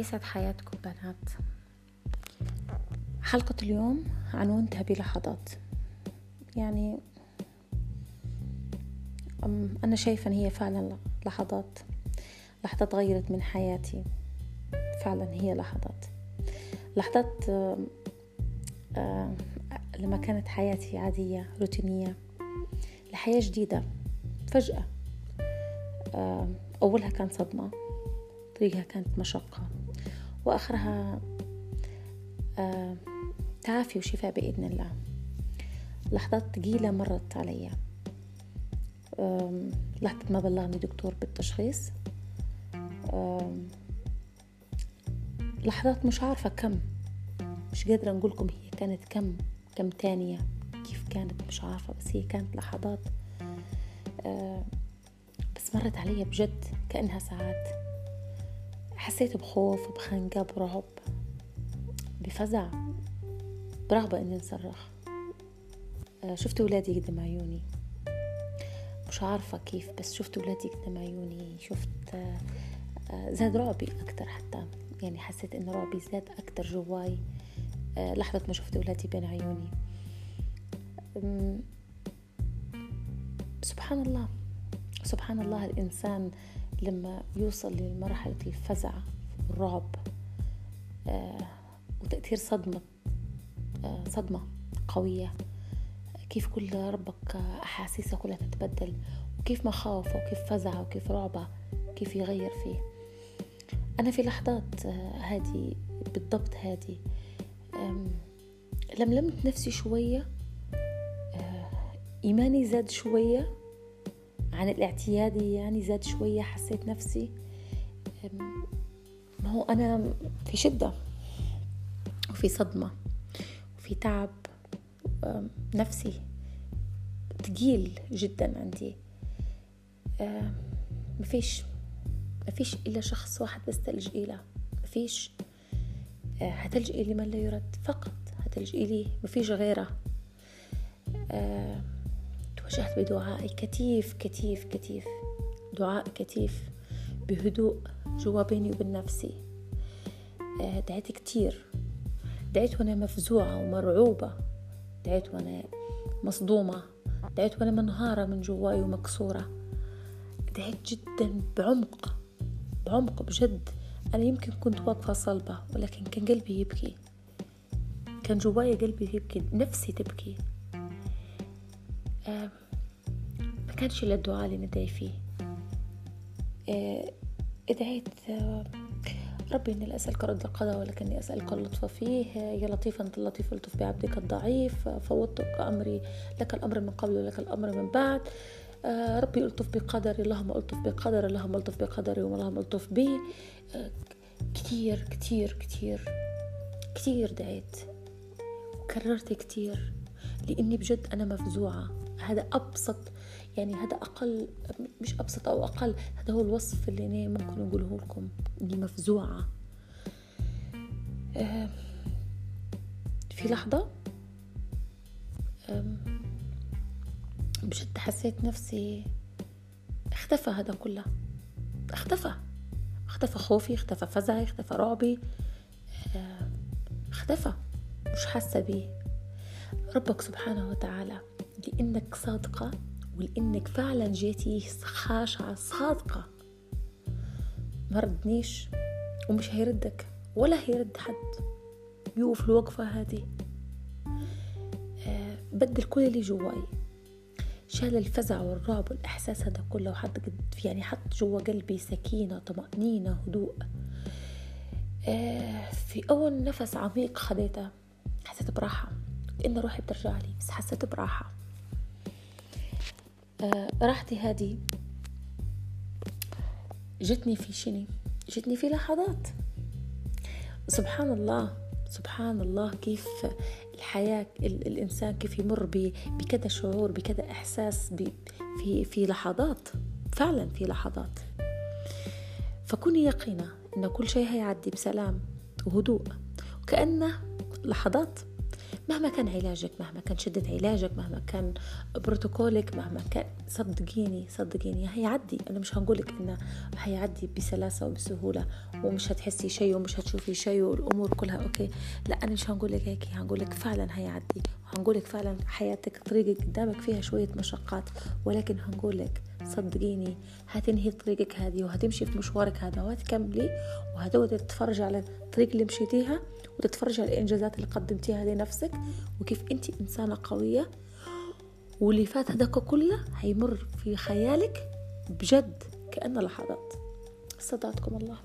يسعد حياتكم بنات. حلقة اليوم عنوانتها بلحظات يعني أنا شايفة أن هي فعلا لحظات لحظات غيرت من حياتي. فعلا هي لحظات. لحظات لما كانت حياتي عادية روتينية لحياة جديدة فجأة أولها كان صدمة طريقها كانت مشقة وآخرها تعافي وشفاء بإذن الله. لحظات ثقيلة مرت علي. لحظة ما بلغني دكتور بالتشخيص. لحظات مش عارفة كم. مش قادرة نقولكم هي كانت كم كم تانية كيف كانت مش عارفة بس هي كانت لحظات بس مرت علي بجد كأنها ساعات. حسيت بخوف بخنقة برعب بفزع. برغبة إني نصرخ شفت ولادي قدام عيوني. مش عارفة كيف بس شفت ولادي قدام عيوني. شفت زاد رعبي أكتر حتى. يعني حسيت إن رعبي زاد أكتر جواي. لحظة ما شفت ولادي بين عيوني. سبحان الله. سبحان الله الإنسان لما يوصل لمرحلة الفزع والرعب وتأثير صدمة صدمة قوية كيف كل ربك أحاسيسه كلها تتبدل وكيف مخاوفه وكيف فزعه وكيف رعبه كيف يغير فيه. أنا في لحظات هذه بالضبط هذه لملمت نفسي شوية إيماني زاد شوية عن الاعتيادي يعني زاد شوية حسيت نفسي ما هو أنا في شدة وفي صدمة وفي تعب نفسي تقيل جدا عندي. مفيش مفيش إلا شخص واحد بس تلجئي له. مفيش هتلجئي لمن لا يرد فقط هتلجئي ليه مفيش غيره. توجهت بدعائي كتير كتير كتير. دعاء كتير بهدوء جوا بيني وبين نفسي. دعيت كتير. دعيت وأنا مفزوعة ومرعوبة. دعيت وأنا مصدومة. دعيت وأنا منهارة من جواي ومكسورة. دعيت جدا بعمق بعمق بجد. أنا يمكن كنت واقفة صلبة ولكن كان قلبي يبكي. كان جوايا قلبي يبكي نفسي تبكي. آه كانش إلا الدعاء اللي ندعي فيه. آه ادعيت آه ربي إني لا أسألك رد القضاء ولكني أسألك اللطف فيه. يا لطيف أنت اللطيف الطف بعبدك الضعيف. فوضتك أمري لك الأمر من قبل ولك الأمر من بعد. آه ربي ألطف بقدري اللهم ألطف بقدري اللهم ألطف بقدري اللهم ألطف بي. آه كتير كتير كتير كتير دعيت. وكررت كتير لأني بجد أنا مفزوعة. هذا أبسط يعني هذا أقل مش أبسط أو أقل هذا هو الوصف اللي أنا ممكن أقوله لكم. إني مفزوعة آه في لحظة. بجد حسيت نفسي. اختفى هذا كله. اختفى. اختفى خوفي اختفى فزعي اختفى رعبي. اختفى. مش حاسة بيه. ربك سبحانه وتعالى لأنك صادقة. ولأنك فعلا جيتي خاشعة صادقة ما ردنيش ومش هيردك ولا هيرد حد. يوقف الوقفة هذه. أه بدل كل اللي جواي. شال الفزع والرعب والإحساس هذا كله وحط يعني حط جوا قلبي سكينة طمأنينة هدوء. آه في أول نفس عميق خديته حسيت براحة. كأن روحي بترجع لي بس حسيت براحة. آه راحتي هذه جتني في شني جتني في لحظات. سبحان الله سبحان الله كيف الحياة الإنسان كيف يمر بكذا شعور بكذا إحساس في في لحظات فعلا في لحظات. فكوني يقينة إن كل شيء هيعدي بسلام وهدوء وكأنه لحظات مهما كان علاجك مهما كان شدة علاجك مهما كان بروتوكولك مهما كان صدقيني صدقيني هيعدي. أنا مش هنقولك إنه هيعدي بسلاسة وبسهولة ومش هتحسي شيء ومش هتشوفي شيء والأمور كلها أوكي. لا أنا مش هنقولك هيك هنقولك فعلا هيعدي. وهنقولك فعلا حياتك طريقك قدامك فيها شوية مشقات ولكن هنقولك صدقيني هتنهي طريقك هذه وهتمشي في مشوارك هذا وهتكملي وهتقعدي تتفرجي على الطريق اللي مشيتيها وتتفرجي على الإنجازات اللي قدمتيها لنفسك وكيف أنت إنسانة قوية. واللي فات هذاك كله هيمر في خيالك بجد كأنه لحظات. صدقكم الله.